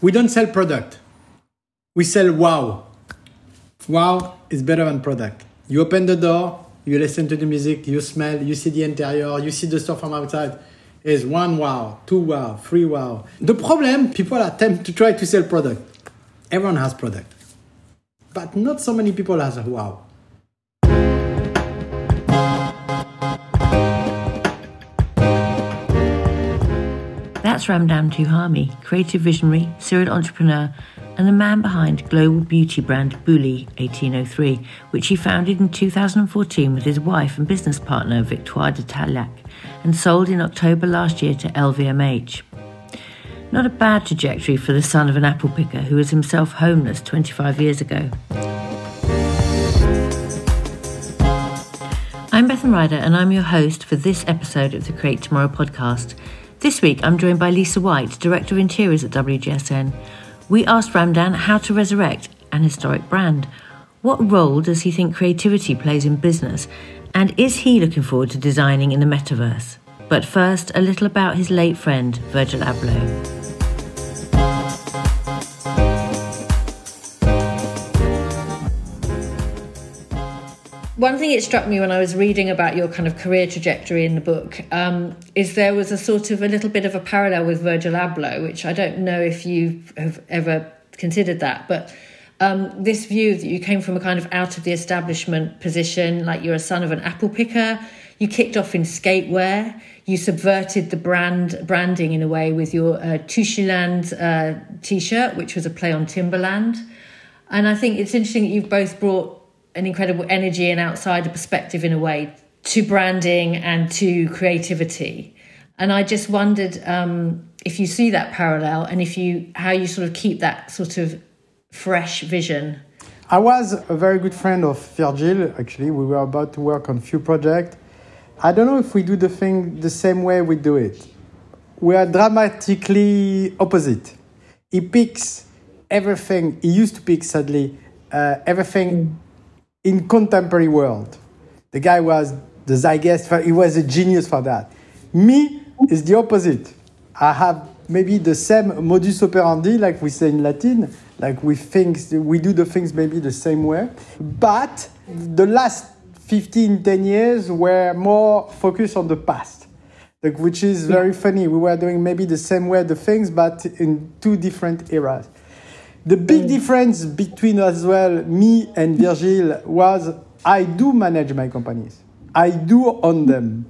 We don't sell product. We sell wow. Wow is better than product. You open the door, you listen to the music, you smell, you see the interior, you see the store from outside. Is one wow, two wow, three wow. The problem, people attempt to try to sell product. Everyone has product, but not so many people has a wow. That's Ramdane Touhami, creative visionary, serial entrepreneur, and the man behind global beauty brand Buly 1803, which he founded in 2014 with his wife and business partner Victoire de Taillac and sold in October last year to LVMH. Not a bad trajectory for the son of an apple picker who was himself homeless 25 years ago. I'm Bethan Ryder, and I'm your host for this episode of the Create Tomorrow podcast. This week, I'm joined by Lisa White, Director of Interiors at WGSN. We asked Ramdane how to resurrect an historic brand. What role does he think creativity plays in business? And is he looking forward to designing in the metaverse? But first, a little about his late friend, Virgil Abloh. One thing it struck me when I was reading about your kind of career trajectory in the book um, is there was a sort of a little bit of a parallel with Virgil Abloh, which I don't know if you have ever considered that, but um, this view that you came from a kind of out of the establishment position, like you're a son of an apple picker, you kicked off in skatewear, you subverted the brand branding in a way with your uh, Tushyland uh, t-shirt, which was a play on Timberland, and I think it's interesting that you've both brought an incredible energy and outsider perspective in a way to branding and to creativity. And I just wondered um, if you see that parallel and if you how you sort of keep that sort of fresh vision. I was a very good friend of Virgil. Actually, we were about to work on a few projects. I don't know if we do the thing the same way we do it. We are dramatically opposite. He picks everything. He used to pick sadly uh, everything in contemporary world. The guy was the zeitgeist, he was a genius for that. Me is the opposite. I have maybe the same modus operandi, like we say in Latin, like we think, we do the things maybe the same way. But the last 15, 10 years were more focused on the past, like, which is very funny. We were doing maybe the same way the things, but in two different eras. The big difference between as well me and Virgil was I do manage my companies. I do own them.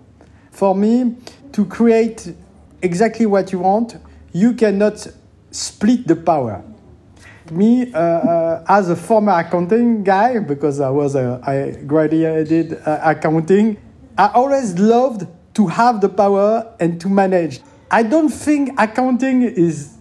For me, to create exactly what you want, you cannot split the power. Me, uh, uh, as a former accounting guy, because I was a, I graduated uh, accounting, I always loved to have the power and to manage. I don't think accounting is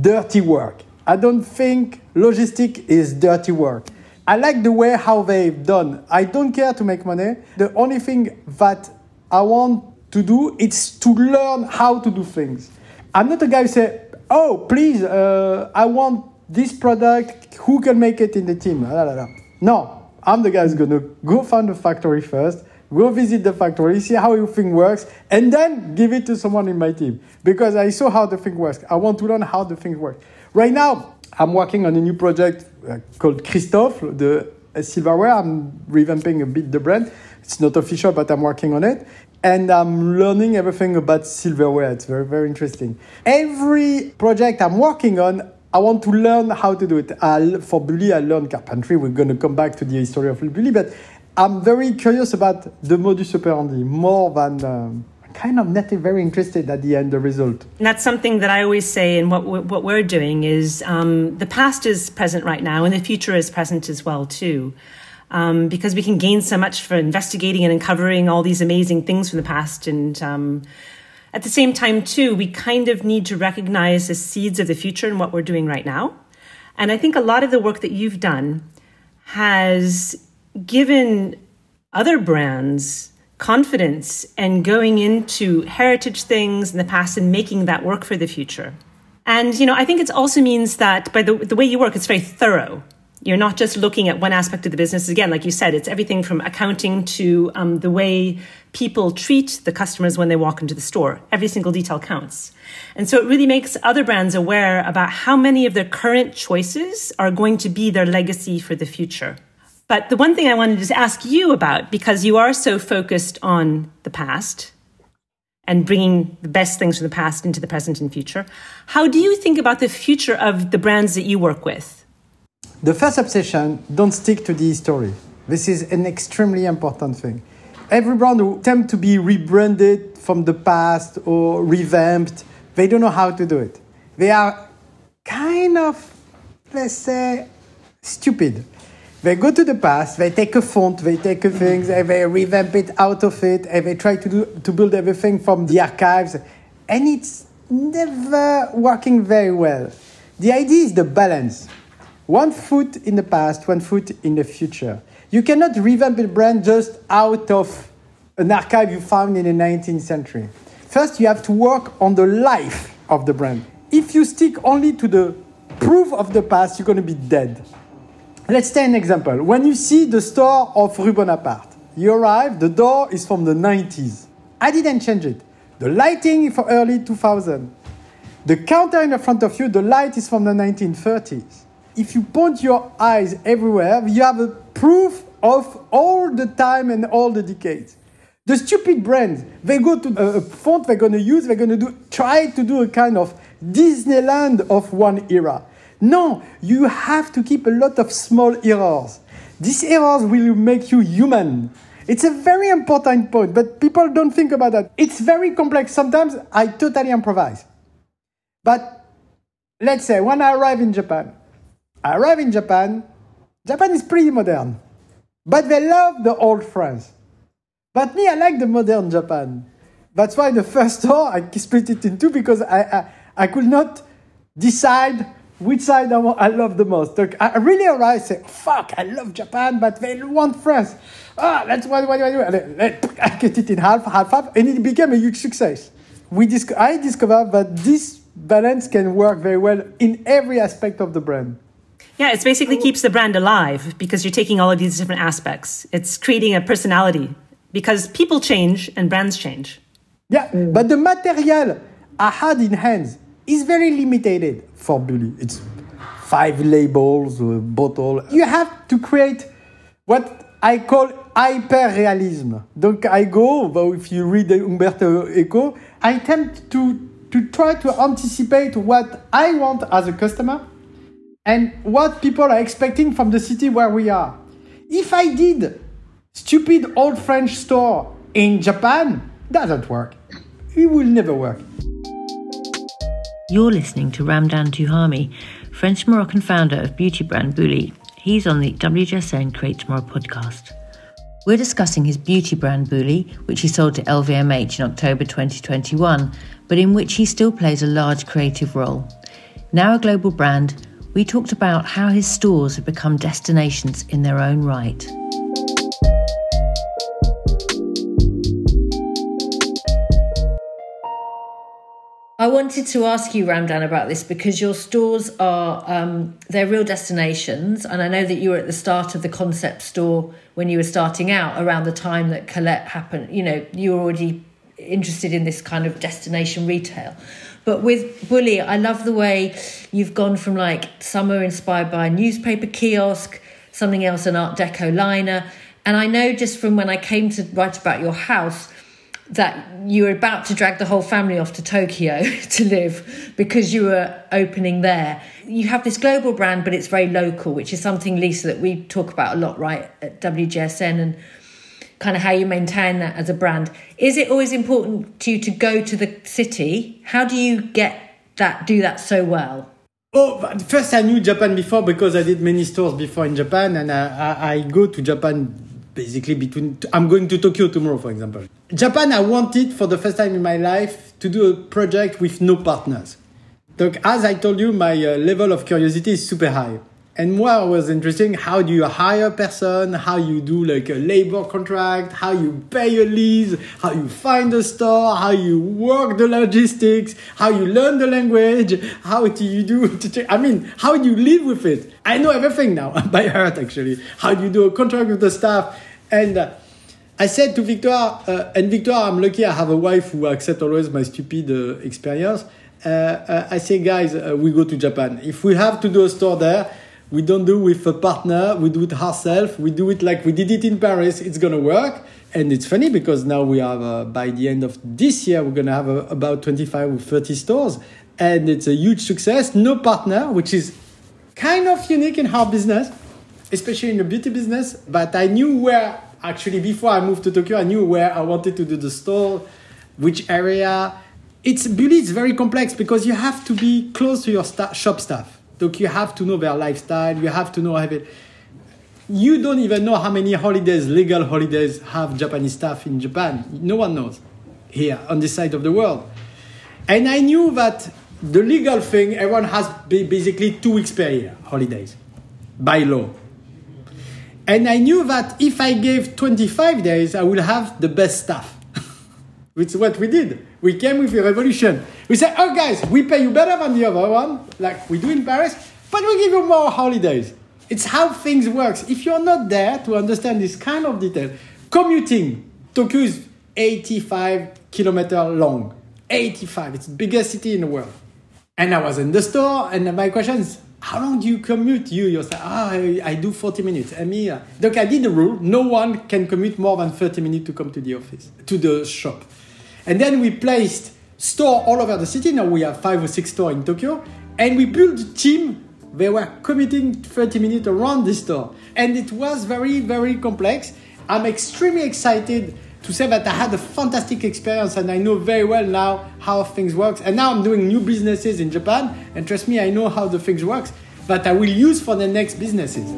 dirty work. I don't think logistic is dirty work. I like the way how they've done. I don't care to make money. The only thing that I want to do is to learn how to do things. I'm not a guy who say, "Oh, please, uh, I want this product. Who can make it in the team?" La, la, la. No, I'm the guy who's gonna go find the factory first, go visit the factory, see how everything works, and then give it to someone in my team because I saw how the thing works. I want to learn how the thing works. Right now, I'm working on a new project uh, called Christofle, the silverware. I'm revamping a bit the brand. It's not official, but I'm working on it. And I'm learning everything about silverware. It's very, very interesting. Every project I'm working on, I want to learn how to do it. I'll, for Buly, I learned carpentry. We're going to come back to the history of Buly, but I'm very curious about the modus operandi more than. Um, kind of not very interested at the end the result. And that's something that I always say, and what what we're doing is um, the past is present right now, and the future is present as well too. Um, because we can gain so much for investigating and uncovering all these amazing things from the past, and um, at the same time too, we kind of need to recognize the seeds of the future and what we're doing right now. And I think a lot of the work that you've done has given other brands confidence and going into heritage things in the past and making that work for the future. And, you know, I think it also means that by the, the way you work, it's very thorough. You're not just looking at one aspect of the business. Again, like you said, it's everything from accounting to um, the way people treat the customers when they walk into the store. Every single detail counts. And so it really makes other brands aware about how many of their current choices are going to be their legacy for the future. But the one thing I wanted to ask you about, because you are so focused on the past and bringing the best things from the past into the present and future, how do you think about the future of the brands that you work with? The first obsession, don't stick to the story. This is an extremely important thing. Every brand who attempt to be rebranded from the past or revamped, they don't know how to do it. They are kind of, let's say, stupid. They go to the past, they take a font, they take a thing, they revamp it out of it, and they try to, do, to build everything from the archives, and it's never working very well. The idea is the balance. One foot in the past, one foot in the future. You cannot revamp a brand just out of an archive you found in the 19th century. First, you have to work on the life of the brand. If you stick only to the proof of the past, you're going to be dead. Let's take an example. When you see the store of Rue Bonaparte, you arrive, the door is from the 90s. I didn't change it. The lighting for early 2000. The counter in the front of you, the light is from the 1930s if you point your eyes everywhere, you have a proof of all the time and all the decades. The stupid brands, they go to a font they're going to use, they're going to do, try to do a kind of Disneyland of one era. No, you have to keep a lot of small errors. These errors will make you human. It's a very important point, but people don't think about that. It's very complex. Sometimes I totally improvise. But let's say when I arrive in Japan, I arrive in Japan. Japan is pretty modern, but they love the old France. But me, I like the modern Japan. That's why the first store I split it in two because I, I, I could not decide which side I, I love the most. I really arrive say, fuck, I love Japan, but they want France. Ah, that's what, what do I do? I cut it in half, half, half, and it became a huge success. We dis- I discovered that this balance can work very well in every aspect of the brand. Yeah, it basically keeps the brand alive because you're taking all of these different aspects. It's creating a personality because people change and brands change. Yeah, but the material I had in hands is very limited for Buly. It's five labels, a bottle. You have to create what I call hyper-realism. Donc I go, if you read Umberto Eco, I attempt to, to try to anticipate what I want as a customer and what people are expecting from the city where we are. If I did stupid old French store in Japan, doesn't work. It will never work. You're listening to Ramdane Touhami, French Moroccan founder of beauty brand Buly. He's on the WGSN Create Tomorrow podcast. We're discussing his beauty brand Buly, which he sold to LVMH in October 2021, but in which he still plays a large creative role. Now a global brand, we talked about how his stores have become destinations in their own right. I wanted to ask you, Ramdane, about this because your stores are um, they're real destinations, and I know that you were at the start of the concept store when you were starting out, around the time that Colette happened. You know, you were already interested in this kind of destination retail. But with Buly, I love the way you've gone from like are inspired by a newspaper kiosk, something else an Art Deco liner. And I know just from when I came to write about your house that you were about to drag the whole family off to Tokyo to live because you were opening there. You have this global brand, but it's very local, which is something, Lisa, that we talk about a lot, right, at WGSN and kind of how you maintain that as a brand. Is it always important to you to go to the city? How do you get that, do that so well? Oh, first I knew Japan before because I did many stores before in Japan, and I, I, I go to Japan basically between. I'm going to Tokyo tomorrow, for example. Japan, I wanted for the first time in my life to do a project with no partners. So as I told you, my uh, level of curiosity is super high. And what was interesting, how do you hire a person, how you do like a labor contract, how you pay a lease, how you find a store, how you work the logistics, how you learn the language, how do you do, I mean, how do you live with it? I know everything now by heart actually. How do you do a contract with the staff? And uh, I said to Victoire, uh, and Victoire, I'm lucky I have a wife who accepts always my stupid uh, experience. Uh, uh, I say, guys, uh, we go to Japan. If we have to do a store there, we don't do with a partner, we do it ourselves. We do it like we did it in Paris. It's gonna work. And it's funny because now we have, uh, by the end of this year, we're gonna have uh, about 25 or 30 stores. And it's a huge success. No partner, which is kind of unique in our business, especially in the beauty business. But I knew where, actually, before I moved to Tokyo, I knew where I wanted to do the store, which area. It's beauty is very complex because you have to be close to your sta- shop staff Look, you have to know their lifestyle. You have to know how it. You don't even know how many holidays, legal holidays, have Japanese staff in Japan. No one knows here on this side of the world. And I knew that the legal thing, everyone has basically two weeks per year holidays by law. And I knew that if I gave 25 days, I will have the best staff. Is what we did. We came with a revolution. We said, oh guys, we pay you better than the other one, like we do in Paris, but we give you more holidays. It's how things works. If you're not there to understand this kind of detail, commuting, Tokyo is 85 kilometer long. 85. It's the biggest city in the world. And I was in the store, and my question is, how long do you commute? You yourself? Ah, I, I do 40 minutes. And me, uh, look, I did the rule. No one can commute more than 30 minutes to come to the office, to the shop. And then we placed store all over the city. Now we have five or six stores in Tokyo. And we built a team. They were committing 30 minutes around the store. And it was very, very complex. I'm extremely excited to say that I had a fantastic experience and I know very well now how things work. And now I'm doing new businesses in Japan. And trust me, I know how the things works that I will use for the next businesses.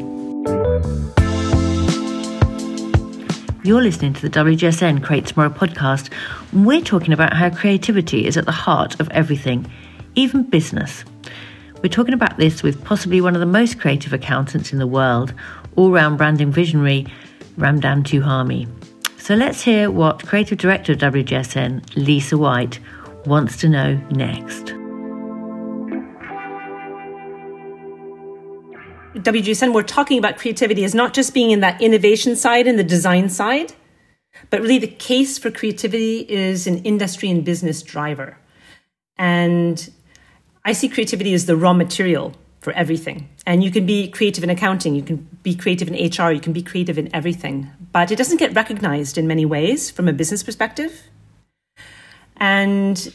You're listening to the WGSN Create Tomorrow podcast. We're talking about how creativity is at the heart of everything, even business. We're talking about this with possibly one of the most creative accountants in the world, all round branding visionary, Ramdane Touhami. So let's hear what Creative Director of WGSN, Lisa White, wants to know next. WGSN, we're talking about creativity as not just being in that innovation side and the design side, but really the case for creativity is an industry and business driver. And I see creativity as the raw material for everything. And you can be creative in accounting, you can be creative in HR, you can be creative in everything. But it doesn't get recognized in many ways from a business perspective. And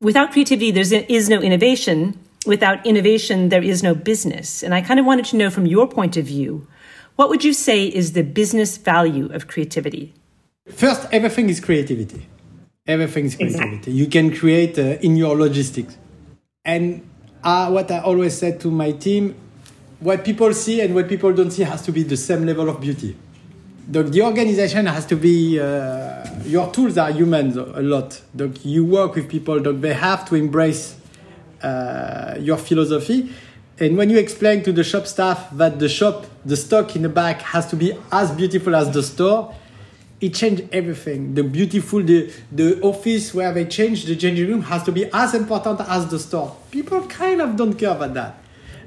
without creativity, there is no innovation without innovation, there is no business. And I kind of wanted to know from your point of view, what would you say is the business value of creativity? First, everything is creativity. Everything is creativity. Exactly. You can create uh, in your logistics. And uh, what I always said to my team, what people see and what people don't see has to be the same level of beauty. The, organization has to be, uh, your tools are humans a lot. you work with people, they have to embrace uh, your philosophy. And when you explain to the shop staff that the shop, the stock in the back has to be as beautiful as the store, it changed everything. The beautiful, the, the office where they change the changing room has to be as important as the store. People kind of don't care about that.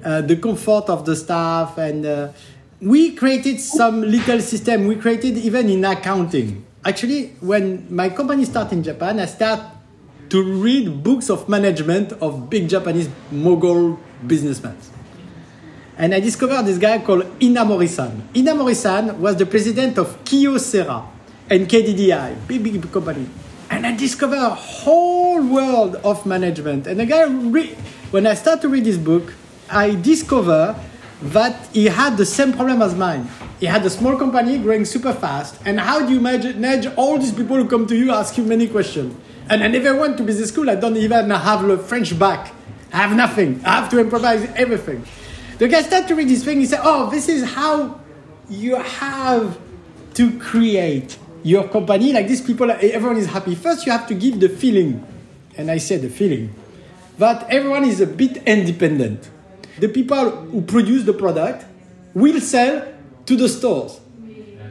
Uh, the comfort of the staff and uh, we created some little system. We created even in accounting. Actually, when my company started in Japan, I started to read books of management of big Japanese mogul businessmen. And I discovered this guy called Inamori-san. Inamori-san was the president of Kyocera and KDDI, big, big company. And I discovered a whole world of management. And the guy, re- when I start to read this book, I discover that he had the same problem as mine. He had a small company growing super fast. And how do you manage all these people who come to you ask you many questions? And I never went to business school. I don't even have a French back. I have nothing. I have to improvise everything. The guy started to read this thing. He said, Oh, this is how you have to create your company. Like these people, everyone is happy. First, you have to give the feeling. And I said the feeling. That everyone is a bit independent. The people who produce the product will sell to the stores.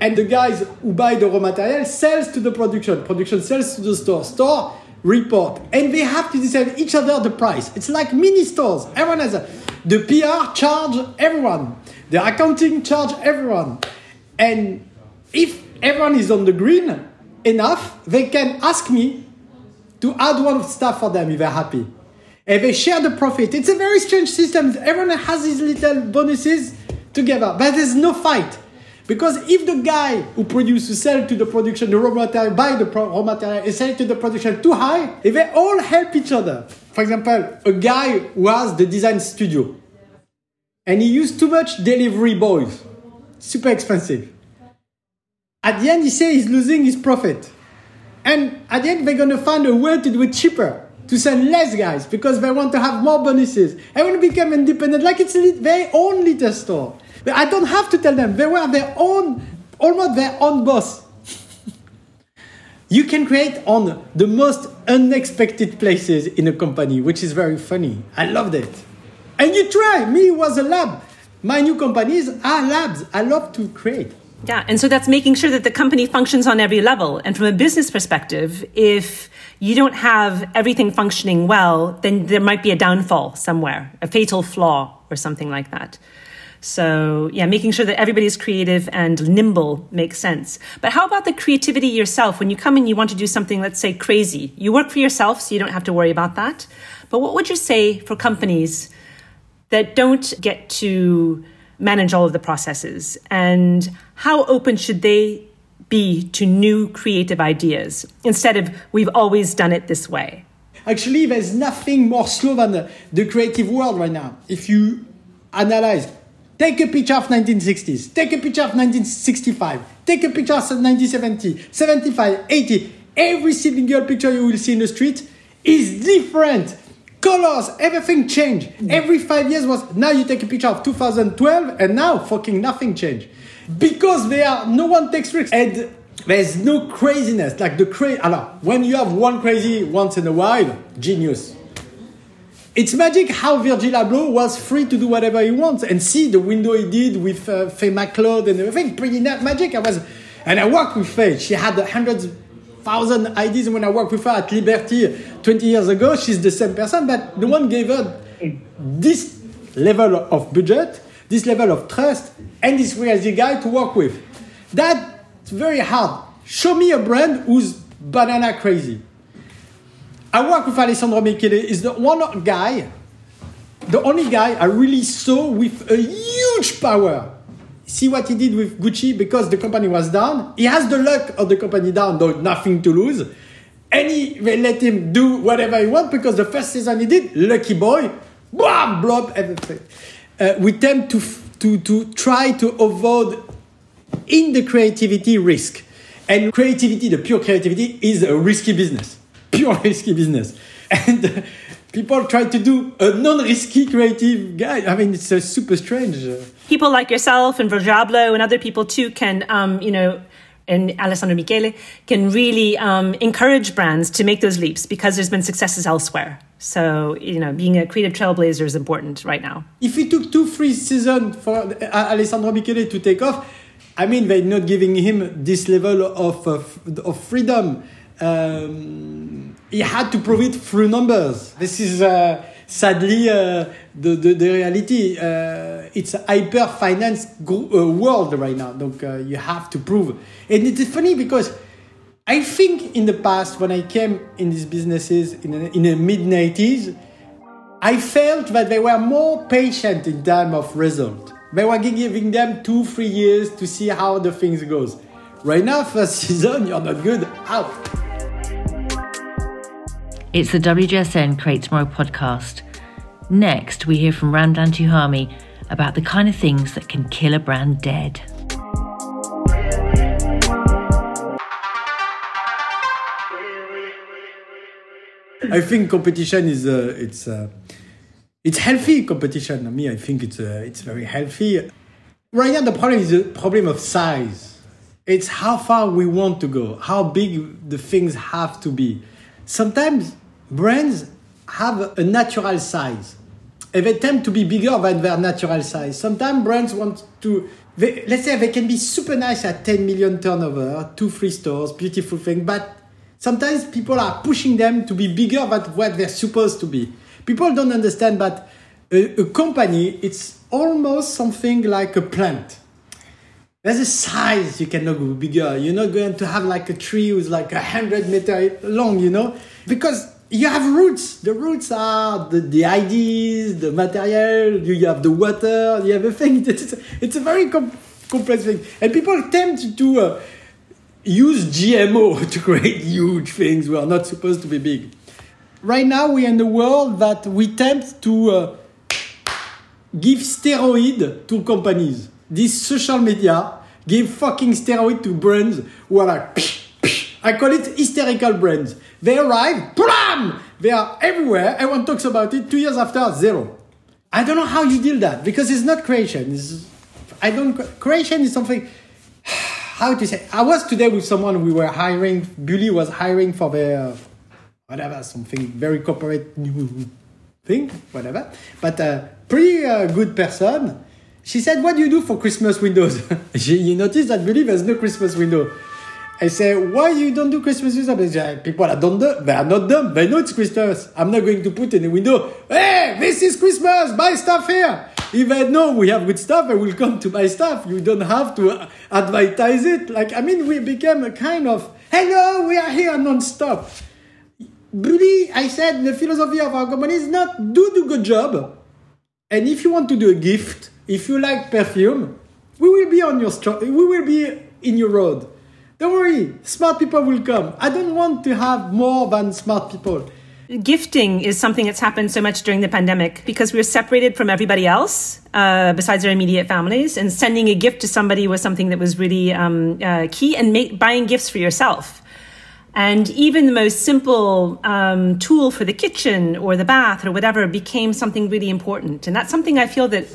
And the guys who buy the raw material sells to the production. Production sells to the store. Store report. And they have to decide each other the price. It's like mini stores. Everyone has a the PR charge everyone. The accounting charge everyone. And if everyone is on the green enough, they can ask me to add one stuff for them if they're happy. And they share the profit. It's a very strange system. Everyone has these little bonuses together, but there's no fight. Because if the guy who produces sell to the production the raw material, buy the raw material and sell to the production too high, if they all help each other. For example, a guy who has the design studio and he used too much delivery boys, super expensive. At the end, he says he's losing his profit. And at the end, they're going to find a way to do it cheaper, to send less guys because they want to have more bonuses. I want to become independent, like it's their own little store. But I don't have to tell them. They were their own, almost their own boss. you can create on the most unexpected places in a company, which is very funny. I loved it. And you try. Me was a lab. My new companies are labs. I love to create. Yeah, and so that's making sure that the company functions on every level. And from a business perspective, if you don't have everything functioning well, then there might be a downfall somewhere, a fatal flaw or something like that. So, yeah, making sure that everybody's creative and nimble makes sense. But how about the creativity yourself? When you come in, you want to do something, let's say, crazy. You work for yourself, so you don't have to worry about that. But what would you say for companies that don't get to manage all of the processes? And how open should they be to new creative ideas instead of we've always done it this way? Actually, there's nothing more slow than the, creative world right now. If you analyze, take a picture of 1960s, take a picture of 1965, take a picture of 1970, 75, 80, every single picture you will see in the street is different colors, everything changed. Every five years was now you take a picture of 2012 and now fucking nothing changed. Because they are no one takes risks and there's no craziness. Like the crazy when you have one crazy once in a while, genius. It's magic how Virgil Abloh was free to do whatever he wants and see the window he did with uh, Faye McLeod and everything. Pretty magic. I was, and I worked with Faye. She had hundreds thousand ideas when I worked with her at Liberty 20 years ago. She's the same person, but no one gave her this level of budget, this level of trust, and this crazy guy to work with. That's very hard. Show me a brand who's banana crazy. I work with Alessandro Michele. Is the one guy, the only guy I really saw with a huge power see what he did with Gucci because the company was down. He has the luck of the company down, though nothing to lose. And he, they let him do whatever he wants because the first season he did, lucky boy, blah, up everything. Uh, we tend to, to, to try to avoid in the creativity risk. And creativity, the pure creativity, is a risky business. Pure risky business. And people try to do a non-risky creative guy. I mean, it's uh, super strange. People like yourself and Virgil and other people too can, um, you know, and Alessandro Michele can really um, encourage brands to make those leaps because there's been successes elsewhere. So, you know, being a creative trailblazer is important right now. If it took two, three seasons for Alessandro Michele to take off, I mean, they're not giving him this level of, of, of freedom um, he had to prove it through numbers. This is uh, sadly uh, the, the, the, reality. Uh, it's a hyper finance uh, world right now. Donc, uh, you have to prove. And it's funny because I think in the past, when I came in these businesses in, in the mid 90s, I felt that they were more patient in terms of result. They were giving them two, three years to see how the things goes. Right now, first season, you're not good, out. It's the WGSN Create Tomorrow podcast. Next, we hear from Ramdane Touhami about the kind of things that can kill a brand dead. I think competition is uh, it's uh, it's healthy competition. I mean, I think it's uh, it's very healthy. Right now, the problem is the problem of size. It's how far we want to go, how big the things have to be. Sometimes brands have a natural size. They tend to be bigger than their natural size. Sometimes brands want to, they, let's say they can be super nice at 10 million turnover, two free stores, beautiful thing, but sometimes people are pushing them to be bigger than what they're supposed to be. People don't understand that a, a company, it's almost something like a plant. There's a size you cannot go bigger. You're not going to have like a tree who's like a hundred meter long, you know, because you have roots. The roots are the, the ideas, the material. You have the water. You have a thing. It's, it's a very com- complex thing, and people tend to uh, use GMO to create huge things. We are not supposed to be big. Right now, we're in the world that we tend to uh, give steroid to companies. This social media give fucking steroid to brands who are like. I call it hysterical brands. They arrive, blam! They are everywhere. Everyone talks about it. Two years after, zero. I don't know how you deal that because it's not creation. It's, I don't. Creation is something. How to say? I was today with someone. We were hiring. Buly was hiring for their whatever something very corporate new thing, whatever. But a pretty uh, good person. She said, "What do you do for Christmas windows?" you notice that Buly there's no Christmas window. I say, why you don't do Christmas windows? People are don't do, they are not dumb. They know it's Christmas. I'm not going to put in the window, hey, this is Christmas, buy stuff here. If they know we have good stuff, they will come to buy stuff. You don't have to advertise it. Like, I mean, we became a kind of, hello, we are here non-stop. Really, I said the philosophy of our company is not do the good job. And if you want to do a gift, if you like perfume, we will be on your, we will be in your road. Don't worry, smart people will come. I don't want to have more than smart people. Gifting is something that's happened so much during the pandemic because we were separated from everybody else uh, besides our immediate families, and sending a gift to somebody was something that was really um, uh, key, and make, buying gifts for yourself. And even the most simple um, tool for the kitchen or the bath or whatever became something really important. And that's something I feel that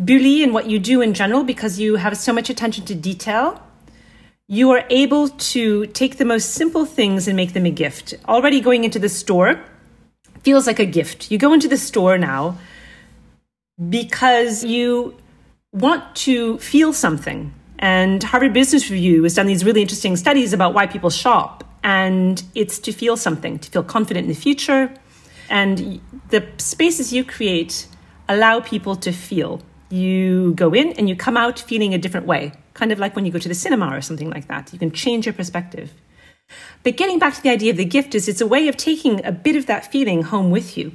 Buly and what you do in general, because you have so much attention to detail, you are able to take the most simple things and make them a gift. Already going into the store feels like a gift. You go into the store now because you want to feel something. And Harvard Business Review has done these really interesting studies about why people shop. And it's to feel something, to feel confident in the future. And the spaces you create allow people to feel. You go in and you come out feeling a different way kind of like when you go to the cinema or something like that. You can change your perspective. But getting back to the idea of the gift is it's a way of taking a bit of that feeling home with you.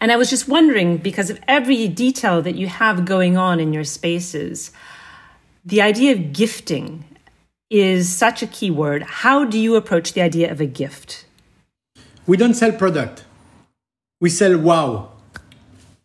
And I was just wondering, because of every detail that you have going on in your spaces, the idea of gifting is such a key word. How do you approach the idea of a gift? We don't sell product. We sell wow.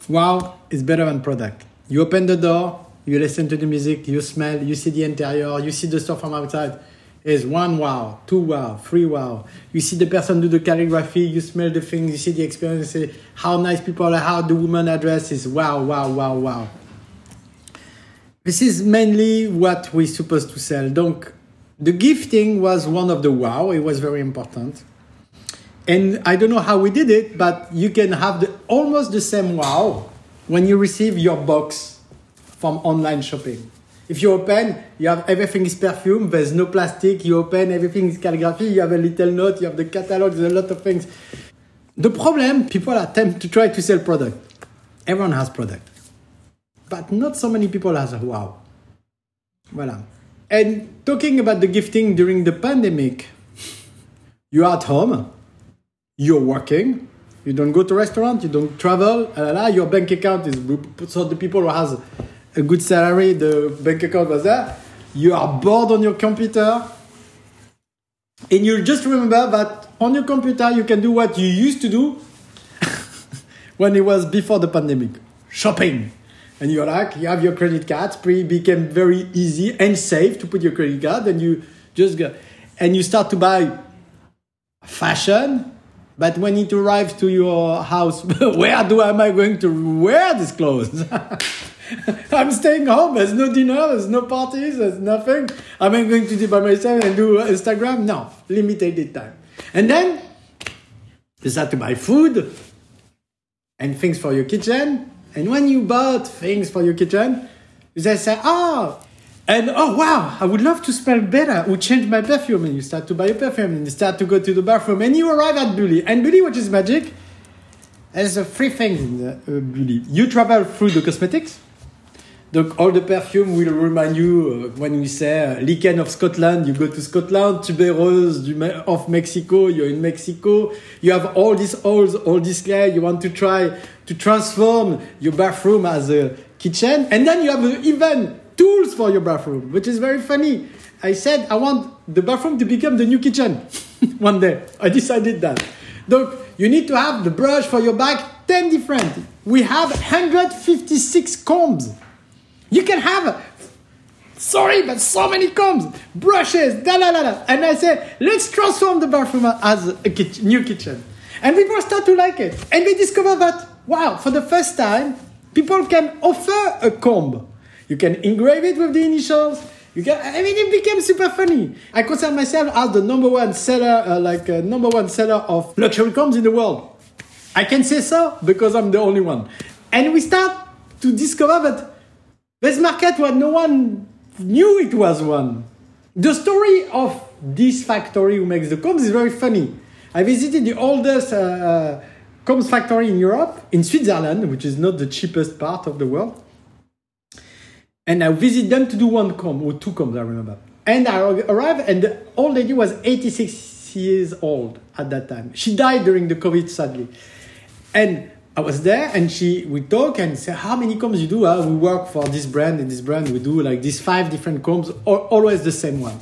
Wow is better than product. You open the door, you listen to the music, you smell, you see the interior, you see the stuff from outside. Is one wow, two wow, three wow. You see the person do the calligraphy, you smell the things, you see the experience, how nice people are, how the woman address is wow, wow, wow, wow. This is mainly what we're supposed to sell. Donc, the gifting was one of the wow, it was very important. And I don't know how we did it, but you can have the, almost the same wow when you receive your box from online shopping. If you open, you have everything is perfume, there's no plastic, you open, everything is calligraphy, you have a little note, you have the catalog, there's a lot of things. The problem, people attempt to try to sell product. Everyone has product. But not so many people has a wow. Voilà. And talking about the gifting during the pandemic, you're at home, you're working, you don't go to restaurant, you don't travel, la, la, your bank account is so the people who has a good salary, the bank account was there. You are bored on your computer, and you just remember that on your computer you can do what you used to do when it was before the pandemic, shopping. And you're like, you have your credit cards, pre became very easy and safe to put your credit card, and you just go, and you start to buy fashion. But when it arrives to your house, where do am I going to wear these clothes? I'm staying home. There's no dinner. There's no parties. There's nothing. I'm going to do by myself and do Instagram? No, limited time. And then start to buy food, and things for your kitchen. And when you bought things for your kitchen, they say, oh, and oh wow, I would love to smell better. Would change my perfume, and you start to buy a perfume, and you start to go to the bathroom, and you arrive at Buly. And Buly, which is magic, there's three things in the, uh, Buly. You travel through the cosmetics. The, all the perfume will remind you uh, when we say uh, Lichen of Scotland, you go to Scotland, Tuberose du of Mexico, you're in Mexico. You have all these oils, all this clay, you want to try to transform your bathroom as a kitchen. And then you have uh, even tools for your bathroom, which is very funny. I said I want the bathroom to become the new kitchen one day. I decided that. Look, you need to have the brush for your back, 10 different. We have 156 combs. You can have, a, sorry, but so many combs, brushes, da la la la. And I said, let's transform the bathroom as a kitchen, new kitchen. And people start to like it. And they discover that, wow, for the first time, people can offer a comb. You can engrave it with the initials. You can, I mean, it became super funny. I consider myself as the number one seller, uh, like uh, number one seller of luxury combs in the world. I can say so because I'm the only one. And we start to discover that this market where no one knew it was one. The story of this factory who makes the combs is very funny. I visited the oldest uh, uh, combs factory in Europe, in Switzerland, which is not the cheapest part of the world. And I visited them to do one comb, or two combs, I remember. And I arrived, and the old lady was 86 years old at that time. She died during the COVID, sadly. And I was there, and she we talk and say, "How many combs you do? Uh, we work for this brand and this brand. We do like these five different combs, or always the same one."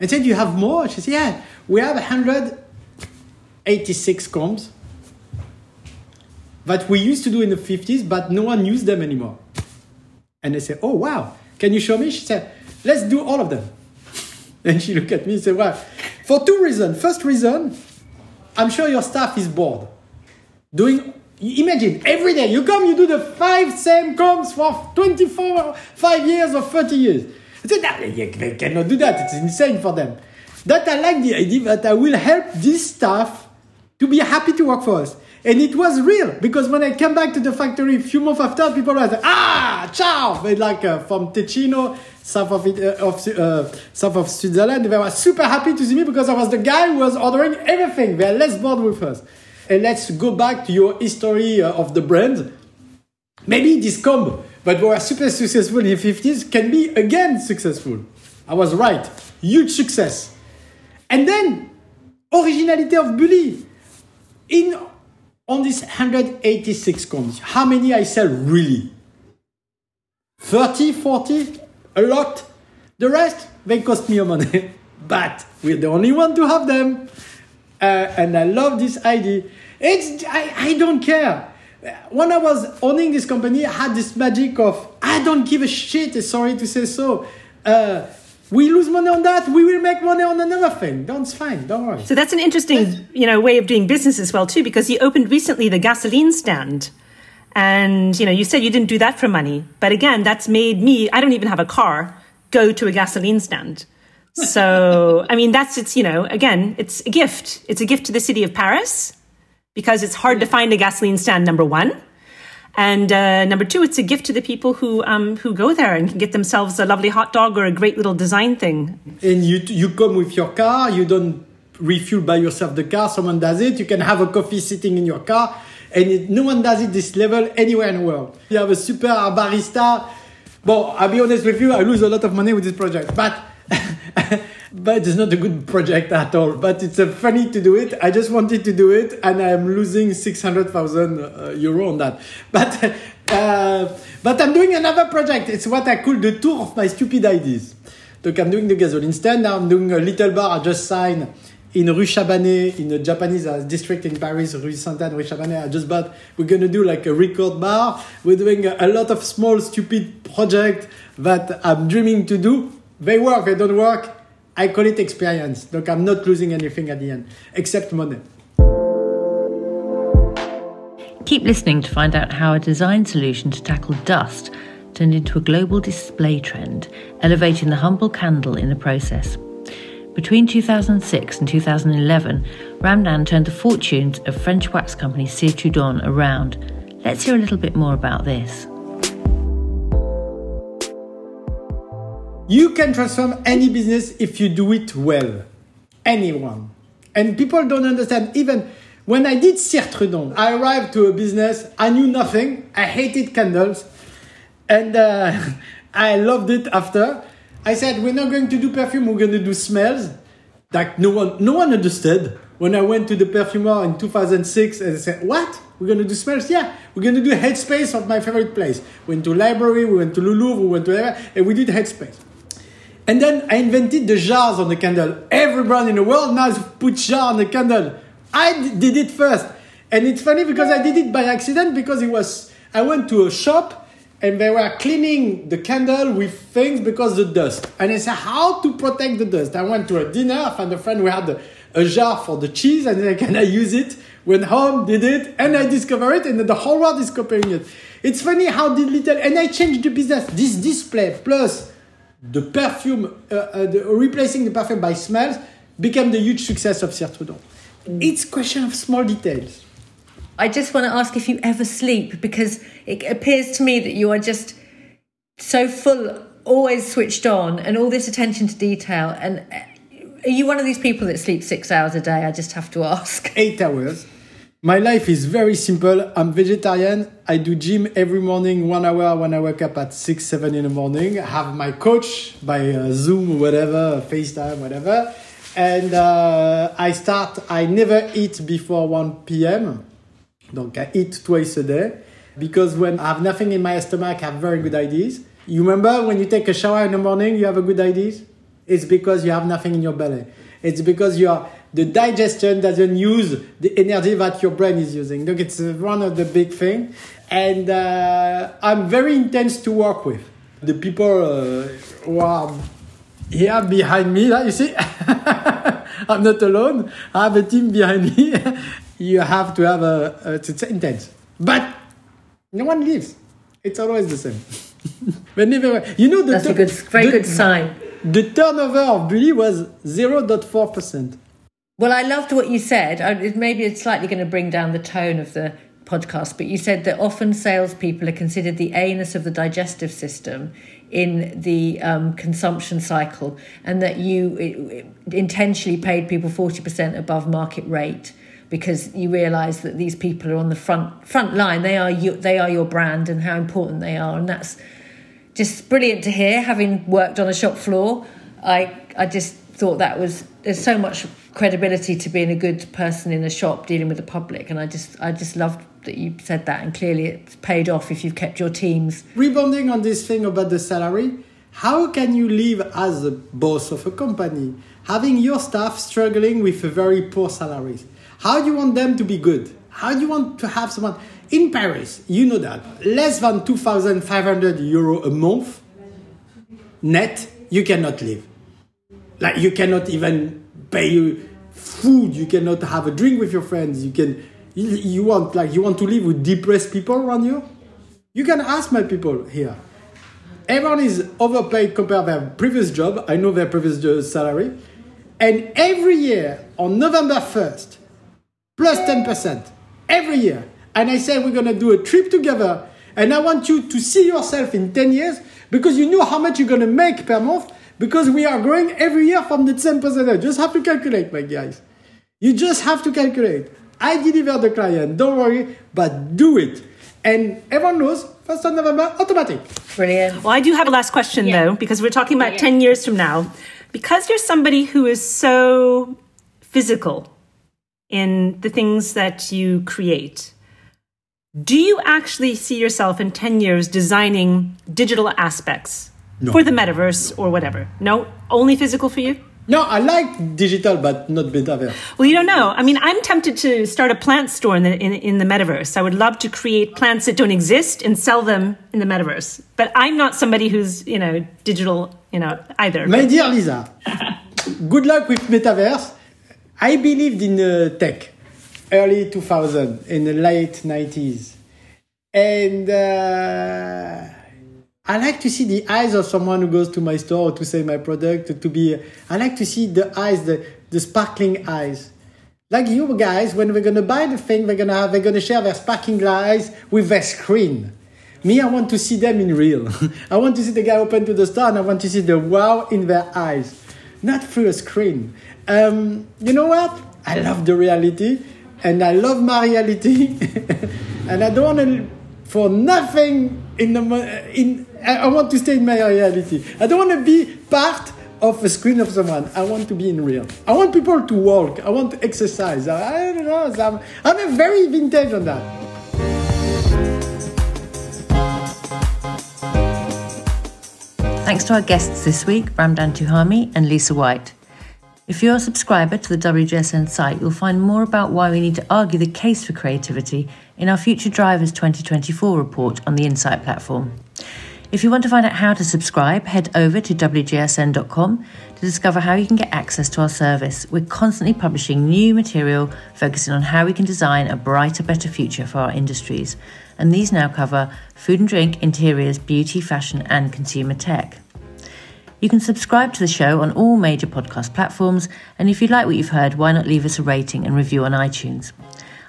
And said, "You have more?" She said, "Yeah, we have 186 combs that we used to do in the 50s, but no one used them anymore." And I said, Oh, wow, can you show me? She said, Let's do all of them. And she looked at me and said, Well, for two reasons. First reason, I'm sure your staff is bored. Doing, imagine, every day you come, you do the five same combs for 24, five years or 30 years. I said, They cannot do that. It's insane for them. That I like the idea that I will help this staff to be happy to work for us. And it was real because when I came back to the factory a few months after, people were like, ah, ciao! They like uh, from Ticino, south of, it, uh, of, uh, south of Switzerland. They were super happy to see me because I was the guy who was ordering everything. They are less bored with us. And let's go back to your history uh, of the brand. Maybe this comb, we were super successful in the 50s, can be again successful. I was right. Huge success. And then, originality of Buly. In on these 186 combs, how many I sell really? 30, 40? A lot. The rest, they cost me money. but we're the only one to have them. Uh, and I love this idea. It's, I, I don't care. When I was owning this company, I had this magic of, I don't give a shit, sorry to say so. Uh, we lose money on that we will make money on another thing that's fine don't worry so that's an interesting you know way of doing business as well too because you opened recently the gasoline stand and you know you said you didn't do that for money but again that's made me i don't even have a car go to a gasoline stand so i mean that's it's you know again it's a gift it's a gift to the city of paris because it's hard to find a gasoline stand number one and uh, number two, it's a gift to the people who um, who go there and can get themselves a lovely hot dog or a great little design thing. And you you come with your car. You don't refuel by yourself the car. Someone does it. You can have a coffee sitting in your car, and it, no one does it this level anywhere in the world. You have a super barista. Well, I'll be honest with you. I lose a lot of money with this project, but. but it's not a good project at all. But it's uh, funny to do it. I just wanted to do it, and I'm losing six hundred thousand uh, euro on that. But uh, but I'm doing another project. It's what I call the tour of my stupid ideas. Look, I'm doing the gasoline stand. Now I'm doing a little bar. I just signed in Rue Chabanais, in a Japanese uh, district in Paris, Rue Sainte-Anne, Rue Chabanais. I just bought. We're gonna do like a record bar. We're doing a, a lot of small stupid project that I'm dreaming to do. They work. They don't work I call it experience. Look, I'm not losing anything at the end, except money. Keep listening to find out how a design solution to tackle dust turned into a global display trend, elevating the humble candle in the process. Between 2006 and 2011, Ramdane turned the fortunes of French wax company Cire Trudon around, Let's hear a little bit more about this. You can transform any business if you do it well. Anyone. And people don't understand. Even when I did Cire Trudon, I arrived to a business, I knew nothing. I hated candles. And uh, I loved it after. I said, we're not going to do perfume, we're going to do smells. Like no one, no one understood. When I went to the perfumer in 2006 and I said, what? We're going to do smells? Yeah, we're going to do Headspace of my favorite place. We went to library, we went to Louvre, we went to, whatever, and we did Headspace. And then I invented the jars on the candle. Every brand in the world now put jar on the candle. I did it first. And it's funny because I did it by accident because it was, I went to a shop and they were cleaning the candle with things because the dust. And I said, how to protect the dust? I went to a dinner, I found a friend who had a, a jar for the cheese and I can I use it? Went home, did it, and I discovered it and the whole world is copying it. It's funny how the little, and I changed the business. This display plus the perfume, uh, uh, the, replacing the perfume by smells, became the huge success of Cire Trudon. It's question of small details. I just want to ask if you ever sleep because it appears to me that you are just so full, always switched on, and all this attention to detail. And uh, are you one of these people that sleeps six hours a day? I just have to ask. Eight hours. My life is very simple. I'm vegetarian. I do gym every morning, one hour when I wake up at six, seven in the morning. I have my coach by uh, Zoom, or whatever, FaceTime, whatever. And uh, I start, I never eat before 1 p.m. Donc I eat twice a day because when I have nothing in my stomach, I have very good ideas. You remember when you take a shower in the morning, you have a good ideas? It's because you have nothing in your belly. It's because you are the digestion doesn't use the energy that your brain is using. Look, it's one of the big thing, and uh, I'm very intense to work with. The people uh, who are here behind me, you see, I'm not alone. I have a team behind me. you have to have a, a it's intense, but no one leaves. It's always the same. Whenever you know, the that's a good, very the, good sign. The turnover of Buly was 0.4 percent. Well, I loved what you said. Maybe it's slightly going to bring down the tone of the podcast, but you said that often salespeople are considered the anus of the digestive system in the um, consumption cycle, and that you intentionally paid people 40% above market rate because you realise that these people are on the front front line. They are you, they are your brand and how important they are, and that's just brilliant to hear. Having worked on a shop floor, I I just thought that was there's so much credibility to being a good person in a shop dealing with the public. And i just i just loved that you said that. And clearly it's paid off if you've kept your teams. Rebounding on this thing about the salary how can you live as a boss of a company having your staff struggling with a very poor salaries? How do you want them to be good? How do you want to have someone in paris? You know that. Less than 2500 euro a month net you cannot live. Like you cannot even pay you food. You cannot have a drink with your friends. You can. You, want like you want to live with depressed people around you. You can ask my people here. Everyone is overpaid compared to their previous job. I know their previous salary, and every year on November first, plus plus ten percent every year. And I say we're gonna do a trip together, and I want you to see yourself in ten years because you know how much you're gonna make per month because we are growing every year from the same percentage. Just have to calculate, my guys. You just have to calculate. I deliver the client, don't worry, but do it. And everyone knows, 1st of November, automatic. Brilliant. Well, I do have a last question yeah. though, because we're talking about yeah. 10 years from now. Because you're somebody who is so physical in the things that you create, do you actually see yourself in 10 years designing digital aspects no. for the metaverse or whatever. No, only physical for you. No, I like digital, but not metaverse. Well, you don't know. I mean, I'm tempted to start a plant store in the in, in the metaverse. I would love to create plants that don't exist and sell them in the metaverse. But I'm not somebody who's you know digital, you know, either. My dear Lisa, good luck with metaverse. I believed in uh, tech, early 2000, in the late 90s, and. Uh, I like to see the eyes of someone who goes to my store to say my product to be. I like to see the eyes, the the sparkling eyes. like you guys, when we're gonna buy the thing, we're gonna have, they're gonna share their sparkling eyes with their screen. Me, I want to see them in real. I want to see the guy open to the store, and I want to see the wow in their eyes, not through a screen. Um, you know what? I love the reality, and I love my reality, and I don't want to for nothing in the in. I want to stay in my reality. I don't want to be part of a screen of someone. I want to be in real. I want people to walk. I want to exercise. I, I don't know. I'm, I'm a very vintage on that. Thanks to our guests this week, Ramdane Touhami and Lisa White. If you're a subscriber to the WGSN site, you'll find more about why we need to argue the case for creativity in our Future Drivers 2024 report on the Insight platform. If you want to find out how to subscribe, head over to WGSN.com to discover how you can get access to our service. We're constantly publishing new material focusing on how we can design a brighter, better future for our industries. And these now cover food and drink, interiors, beauty, fashion, and consumer tech. You can subscribe to the show on all major podcast platforms, and if you like what you've heard, why not leave us a rating and review on iTunes?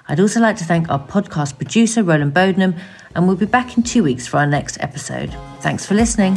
I'd also like to thank our podcast producer, Roland Bodenham, and we'll be back in two weeks for our next episode. Thanks for listening.